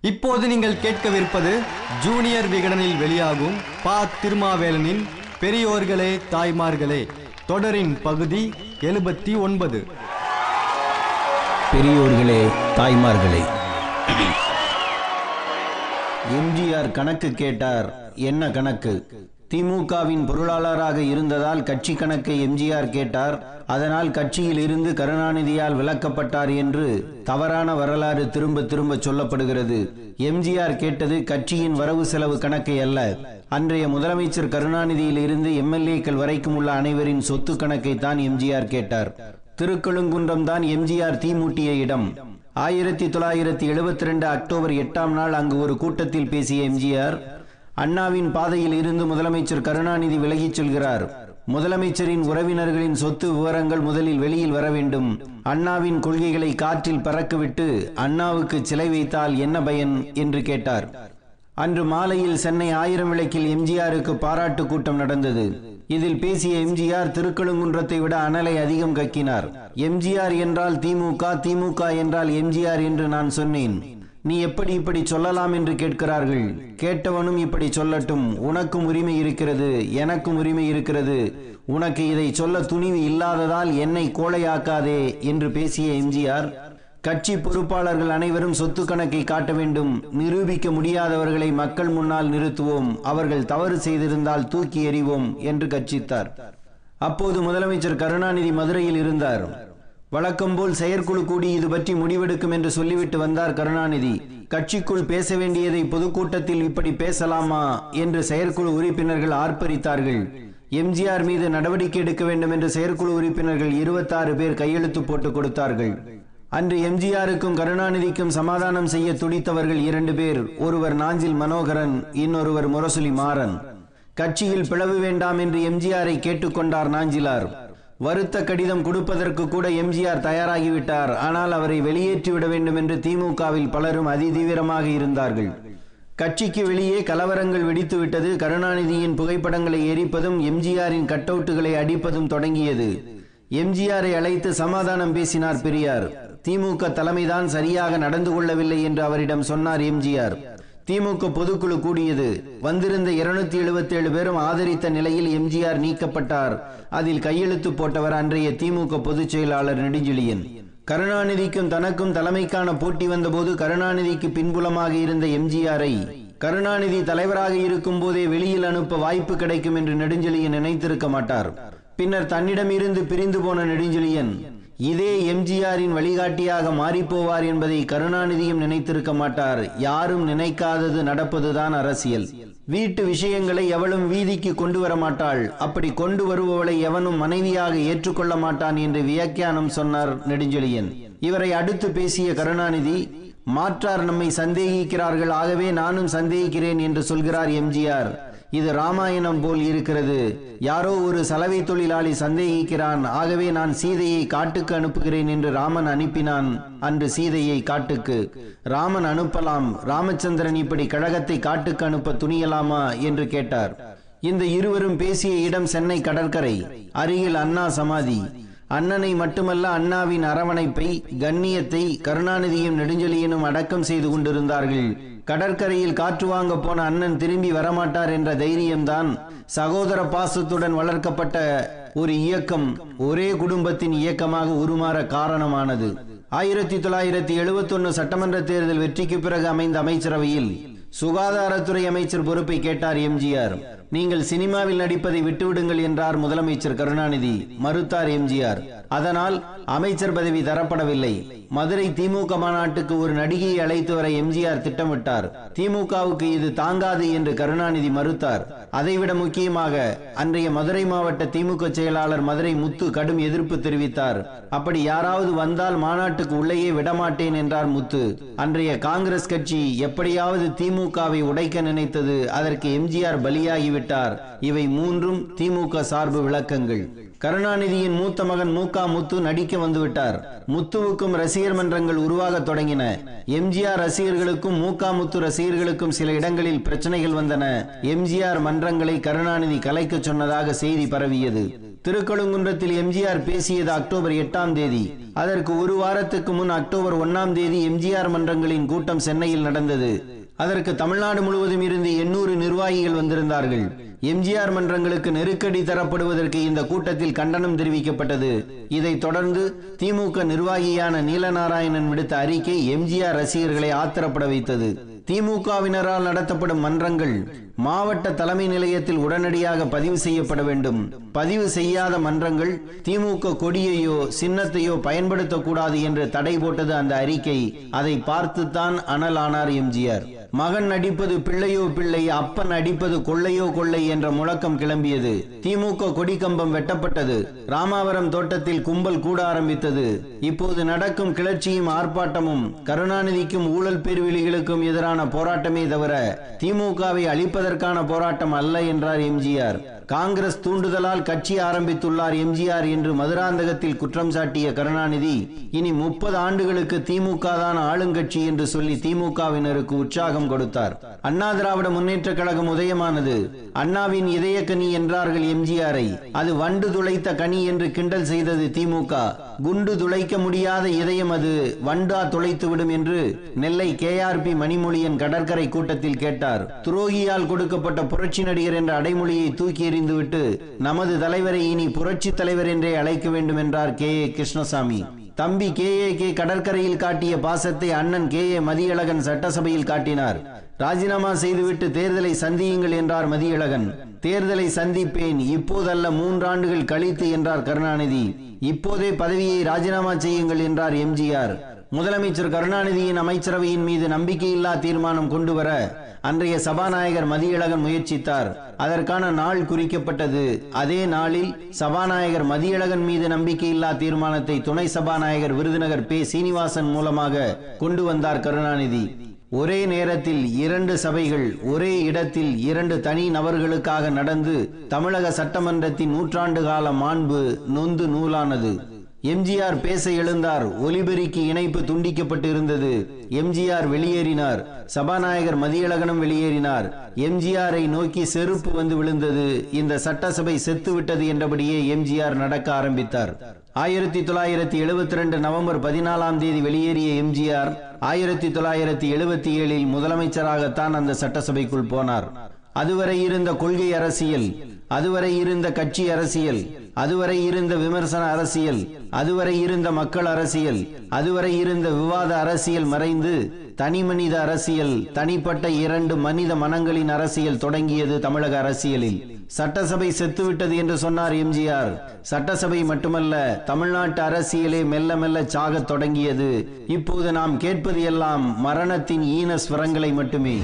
இப்போது நீங்கள் கேட்கவிருப்பது ஜூனியர் விகடனில் வெளியாகும் பா. திருமாவேலனின் பெரியோர்களே தாய்மார்களே தொடரின் பகுதி எழுபத்தி ஒன்பது. பெரியோர்களே தாய்மார்களே. எம்ஜிஆர் கணக்கு கேட்டார். என்ன கணக்கு? திமுகவின் பொருளாளராக இருந்ததால் கட்சி கணக்கை எம்ஜிஆர் கேட்டார். அதனால் கட்சியில் இருந்து கருணாநிதியால் விலக்கப்பட்டார் என்று தவறான வரலாறு திரும்ப திரும்ப சொல்லப்படுகிறது. எம்ஜிஆர் கேட்டது கட்சியின் வரவு செலவு கணக்கை அல்ல. அன்றைய முதலமைச்சர் கருணாநிதியில் இருந்து எம்எல்ஏக்கள் வரைக்கும் உள்ள அனைவரின் சொத்து கணக்கை தான் எம்ஜிஆர் கேட்டார். திருக்கழுங்குன்றம் தான் எம்ஜிஆர் தீமூட்டிய இடம். ஆயிரத்தி தொள்ளாயிரத்தி எழுபத்தி ரெண்டு அக்டோபர் எட்டாம் நாள் அங்கு ஒரு கூட்டத்தில் பேசிய எம்ஜிஆர் அண்ணாவின் பாதையில் இருந்து முதலமைச்சர் கருணாநிதி விலகிச் செல்கிறார். முதலமைச்சரின் உறவினர்களின் சொத்து விவரங்கள் முதலில் வெளியில் வர வேண்டும். அண்ணாவின் கொள்கைகளை காற்றில் பறக்கவிட்டு அண்ணாவுக்கு சிலை வைத்தால் என்ன பயன்? என்று கேட்டார். அன்று மாலையில் சென்னை ஆயிரம் விளக்கில் எம்ஜிஆருக்கு பாராட்டு கூட்டம் நடந்தது. இதில் பேசிய எம்ஜிஆர் திருக்கழுங்குன்றத்தை விட அனலை அதிகம் கக்கினார். எம்ஜிஆர் என்றால் திமுக திமுக என்றால் எம்ஜிஆர் என்று நான் சொன்னேன். நீ எப்படி இப்படி சொல்லலாம் என்று கேட்கிறார்கள். கேட்டவனும் இப்படி சொல்லட்டும். உனக்கும் உரிமை இருக்கிறது எனக்கும் உரிமை இருக்கிறது. உனக்கு இதை சொல்ல துணிவு இல்லாததால் என்னை கோழையாக்காதே என்று பேசிய எம்ஜிஆர் கட்சி பொறுப்பாளர்கள் அனைவரும் சொத்து கணக்கை காட்ட வேண்டும். நிரூபிக்க முடியாதவர்களை மக்கள் முன்னால் நிறுத்துவோம். அவர்கள் தவறு செய்திருந்தால் தூக்கி எறிவோம் என்று கட்சித்தார் அப்போது முதலமைச்சர் கருணாநிதி மதுரையில் இருந்தார். வழக்கம் போல் செயற்குழு கூடி இது பற்றி முடிவெடுக்கும் என்று சொல்லிவிட்டு வந்தார் கருணாநிதி. கட்சிக்குள் பேச வேண்டியதை பொதுக்கூட்டத்தில் இப்படி பேசலாமா என்று செயற்குழு உறுப்பினர்கள் ஆர்ப்பரித்தார்கள். எம்ஜிஆர் மீது நடவடிக்கை எடுக்க வேண்டும் என்று செயற்குழு உறுப்பினர்கள் இருபத்தாறு பேர் கையெழுத்து போட்டு கொடுத்தார்கள். அன்று எம்ஜிஆருக்கும் கருணாநிதிக்கும் சமாதானம் செய்ய துடித்தவர்கள் இரண்டு பேர் ஒருவர் நாஞ்சில் மனோகரன் இன்னொருவர் முரசொலி மாறன். கட்சியில் பிளவு வேண்டாம் என்று எம்ஜிஆரை கேட்டுக்கொண்டார் நாஞ்சிலார். வருத்த கடிதம் கொடுப்பதற்கு கூட எம்ஜிஆர் தயாராகிவிட்டார். ஆனால் அவரை வெளியேற்றி விட வேண்டும் என்று திமுகவில் பலரும் அதிதீவிரமாக இருந்தார்கள். கட்சிக்கு வெளியே கலவரங்கள் வெடித்துவிட்டது கருணாநிதியின் புகைப்படங்களை எரிப்பதும் எம்ஜிஆரின் கட்டவுட்டுகளை அடிப்பதும் தொடங்கியது. எம்ஜிஆரை அழைத்து சமாதானம் பேசினார் பெரியார். திமுக தலைமைதான் சரியாக நடந்து கொள்ளவில்லை என்று அவரிடம் சொன்னார் எம்ஜிஆர். திமுக பொதுக்குழு கூடியது. வந்திருந்த இருநூத்தி எழுபத்தி ஏழு பேரும் ஆதரித்த நிலையில் எம்ஜிஆர் நீக்கப்பட்டார். அதில் கையெழுத்து போட்டவர் அன்றைய திமுக பொதுச் செயலாளர் நெடுஞ்செழியன். கருணாநிதிக்கும் தனக்கும் தலைமைக்கான போட்டி வந்தபோது கருணாநிதிக்கு பின்புலமாக இருந்த எம்ஜிஆரை கருணாநிதி தலைவராக இருக்கும் போதே வெளியில் அனுப்ப வாய்ப்பு கிடைக்கும் என்று நெடுஞ்செழியன் நினைத்திருக்க மாட்டார். பின்னர் தன்னிடம் இருந்து பிரிந்து போன நெடுஞ்செழியன் இதே எம்ஜிஆரின் வழிகாட்டியாக மாறிப்போவார் என்பதை கருணாநிதியும் நினைத்திருக்க மாட்டார். யாரும் நினைக்காதது நடப்பதுதான் அரசியல். வீட்டு விஷயங்களை எவளும் வீதிக்கு கொண்டு வர மாட்டாள். அப்படி கொண்டு வருபவளை எவனும் மனைவியாக ஏற்றுக்கொள்ள மாட்டான் என்று வியாக்கியானம் சொன்னார் நெடுஞ்செழியன். இவரை அடுத்து பேசிய கருணாநிதி மாற்றார் நம்மை சந்தேகிக்கிறார்கள். ஆகவே நானும் சந்தேகிக்கிறேன் என்று சொல்கிறார் எம்ஜிஆர். இது ராமாயணம் போல் இருக்கிறது. யாரோ ஒரு சலவை தொழிலாளி சந்தேகிக்கிறான். ஆகவே நான் சீதையை காட்டுக்கு அனுப்புகிறேன் என்று ராமன் அனுப்பினான். அன்று சீதையை காட்டுக்கு. ராமன் அனுப்பலாம். ராமச்சந்திரன் இப்படி கழகத்தை காட்டுக்கு அனுப்ப துணியலாமா என்று கேட்டார். இந்த இருவரும் பேசிய இடம் சென்னை கடற்கரை. அருகில் அண்ணா சமாதி. அண்ணனை மட்டுமல்ல அண்ணாவின் அரவணைப்பை கண்ணியத்தை கருணாநிதியும் நெடுஞ்செழியனும் அடக்கம் செய்து கொண்டிருந்தார்கள். கடற்கரையில் காற்று வாங்க போன அண்ணன் திரும்பி வரமாட்டார் என்ற தைரியம்தான் சகோதர பாசத்துடன் வளர்க்கப்பட்ட ஒரு இயக்கம் ஒரே குடும்பத்தின் இயக்கமாக உருமாற காரணமானது. ஆயிரத்தி தொள்ளாயிரத்தி எழுபத்தொன்னு சட்டமன்ற தேர்தல் வெற்றிக்கு பிறகு அமைந்த அமைச்சரவையில் சுகாதாரத்துறை அமைச்சர் பொறுப்பை கேட்டார் எம்ஜிஆர். நீங்கள் சினிமாவில் நடிப்பதை விட்டுவிடுங்கள் என்றார் முதலமைச்சர் கருணாநிதி மறுத்தார் எம்ஜிஆர். அதனால் அமைச்சர் பதவி தரப்படவில்லை. மதுரை திமுக மாநாட்டுக்கு ஒரு நடிகையை அழைத்து வர எம்ஜிஆர் திட்டமிட்டார். திமுகவுக்கு இது தாங்காது என்று கருணாநிதி மறுத்தார். அதைவிட முக்கியமாக அன்றைய மதுரை மாவட்ட திமுக செயலாளர் மதுரை முத்து கடும் எதிர்ப்பு தெரிவித்தார். அப்படி யாராவது வந்தால் மாநாட்டுக்கு உள்ளேயே விடமாட்டேன் என்றார் முத்து. அன்றைய காங்கிரஸ் கட்சி எப்படியாவது திமுக திமுகவை உடைக்க நினைத்தது. அதற்கு எம்ஜிஆர் பலியாகிவிட்டார். இவை மூன்றும் திமுக சார்பு விளக்கங்கள். கருணாநிதியின் மூத்த மகன் மூகா முத்து நடிக்க வந்துவிட்டார். முத்துவுக்கும் ரசிகர் மன்றங்கள் உருவாக தொடங்கின. எம்ஜிஆர் ரசிகர்களுக்கும் மூகா முத்து ரசிகர்களுக்கும் சில இடங்களில் பிரச்சனைகள் வந்தன. எம்ஜிஆர் மன்றங்களை கருணாநிதி கலைக்க சொன்னதாக செய்தி பரவியது. திருக்கழுங்குன்றத்தில் எம்ஜிஆர் பேசியது அக்டோபர் எட்டாம் தேதி. அதற்கு ஒரு வாரத்துக்கு முன் அக்டோபர் ஒன்னாம் தேதி எம்ஜிஆர் மன்றங்களின் கூட்டம் சென்னையில் நடந்தது. அதற்கு தமிழ்நாடு முழுவதும் இருந்து எண்ணூறு நிர்வாகிகள் வந்திருந்தார்கள். எம்ஜிஆர் மன்றங்களுக்கு நெருக்கடி தரப்படுவதற்கு இந்த கூட்டத்தில் கண்டனம் தெரிவிக்கப்பட்டது. இதைத் தொடர்ந்து திமுக நிர்வாகியான நீலநாராயணன் விடுத்த அறிக்கை எம்ஜிஆர் ரசிகர்களை ஆத்திரப்பட வைத்தது. திமுகவினரால் நடத்தப்படும் மன்றங்கள் மாவட்ட தலைமை நிலையத்தில் உடனடியாக பதிவு செய்யப்பட வேண்டும். பதிவு செய்யாத மன்றங்கள் திமுக கொடியையோ சின்னத்தையோ பயன்படுத்தக்கூடாது என்று தடை போட்டது அந்த அறிக்கை. அதை பார்த்துத்தான் அனலானார் எம்ஜிஆர். மகன் நடிப்பது பிள்ளையோ பிள்ளை அப்பன் அடிப்பது கொள்ளையோ கொள்ளை என்ற முழக்கம் கிளம்பியது. திமுக கொடிக்கம்பம் வெட்டப்பட்டது. ராமாவரம் தோட்டத்தில் கும்பல் கூட ஆரம்பித்தது. இப்போது நடக்கும் கிளர்ச்சியும் ஆர்ப்பாட்டமும் கருணாநிதிக்கும் ஊழல் பெருவெளிகளுக்கும் எதிரான போராட்டமே தவிர திமுகவை அழிப்பதற்கான போராட்டம் அல்ல என்றார் எம்ஜிஆர். காங்கிரஸ் தூண்டுதலால் கட்சி ஆரம்பித்துள்ளார் எம்ஜிஆர் என்று மதுராந்தகத்தில் குற்றம் சாட்டிய கருணாநிதி இனி முப்பது ஆண்டுகளுக்கு திமுக தான் ஆளுங்கட்சி என்று சொல்லி திமுகவினருக்கு உற்சாகம் கொடுத்தார். அண்ணா திராவிட முன்னேற்ற கழகம் உதயமானது அண்ணாவின் இதயக்கனி என்றார்கள் எம்ஜிஆரை. அது வண்டு துளைத்த கனி என்று கிண்டல் செய்தது திமுக. குண்டு துளைக்க முடியாத இதயம் அது வண்டா துளைத்துவிடும் என்று Nellai K R P Manimozhiyan கடற்கரை கூட்டத்தில் கேட்டார். துரோகியால் கொடுக்கப்பட்ட புரட்சி நடிகர் என்ற அடைமொழியை தூக்கி எறிந்துவிட்டு நமது தலைவரை இனி புரட்சி தலைவர் என்றே அழைக்க வேண்டும் என்றார் கே. ஏ. கிருஷ்ணசாமி. தம்பி கே. ஏ. கே. கடற்கரையில் காட்டிய பாசத்தை அண்ணன் கே. ஏ. மதியழகன் சட்டசபையில் காட்டினார். ராஜினாமா செய்துவிட்டு தேர்தலை சந்தியுங்கள் என்றார் மதியழகன். தேர்தலை சந்திப்பேன். இப்போதல்ல மூன்றாண்டுகள் கழித்து என்றார் கருணாநிதி. இப்போதே பதவியை ராஜினாமா செய்யுங்கள் என்றார் எம்ஜிஆர் முதலமைச்சர் கருணாநிதியின் அமைச்சரவையின் மீது நம்பிக்கையில்லா தீர்மானம் கொண்டு வர அன்றைய சபாநாயகர் மதியழகன் முயற்சித்தார். அதற்கான நாள் குறிக்கப்பட்டது. அதே நாளில் சபாநாயகர் மதியழகன் மீது நம்பிக்கையில்லா தீர்மானத்தை துணை சபாநாயகர் விருதுநகர் பே. சீனிவாசன் மூலமாக கொண்டு வந்தார் கருணாநிதி. ஒரே நேரத்தில் இரண்டு சபைகள் ஒரே இடத்தில் இரண்டு தனி நபர்களுக்காக நடந்து தமிழக சட்டமன்றத்தின் நூற்றாண்டு கால மாண்பு நொந்து நூலானது. எம்ஜிஆர் பேச எழுந்தார். ஒலிபெருக்கி இணைப்பு துண்டிக்கப்பட்டு இருந்தது எம்ஜிஆர் வெளியேறினார். சபாநாயகர் மதியழகனும் வெளியேறினார். எம்ஜிஆரை நோக்கி செருப்பு வந்து விழுந்தது. இந்த சட்டசபை செத்துவிட்டது என்றபடியே எம்ஜிஆர் நடக்க ஆரம்பித்தார். ஆயிரத்தி தொள்ளாயிரத்தி எழுபத்தி ரெண்டு நவம்பர் பதினாலாம் தேதி வெளியேறிய எம்ஜிஆர் ஆயிரத்தி தொள்ளாயிரத்தி எழுபத்தி ஏழில் முதலமைச்சராகத்தான் அந்த சட்டசபைக்குள் போனார். அதுவரை இருந்த கொள்கை அரசியல் அதுவரை இருந்த கட்சி அரசியல் அதுவரை இருந்த விமர்சன அரசியல் அதுவரை இருந்த மக்கள் அரசியல் அதுவரை இருந்த விவாத அரசியல் மறைந்து தனி மனித அரசியல் தனிப்பட்ட இரண்டு மனித மனங்களின் அரசியல் தொடங்கியது தமிழக அரசியலில். சட்டசபை செத்துவிட்டது என்று சொன்னார் எம்ஜிஆர். சட்டசபை மட்டுமல்ல தமிழ்நாட்டு அரசியலே மெல்ல மெல்ல சாகத் தொடங்கியது. இப்போது நாம் கேட்பது எல்லாம் மரணத்தின் ஈன ஸ்வரங்களை மட்டுமே.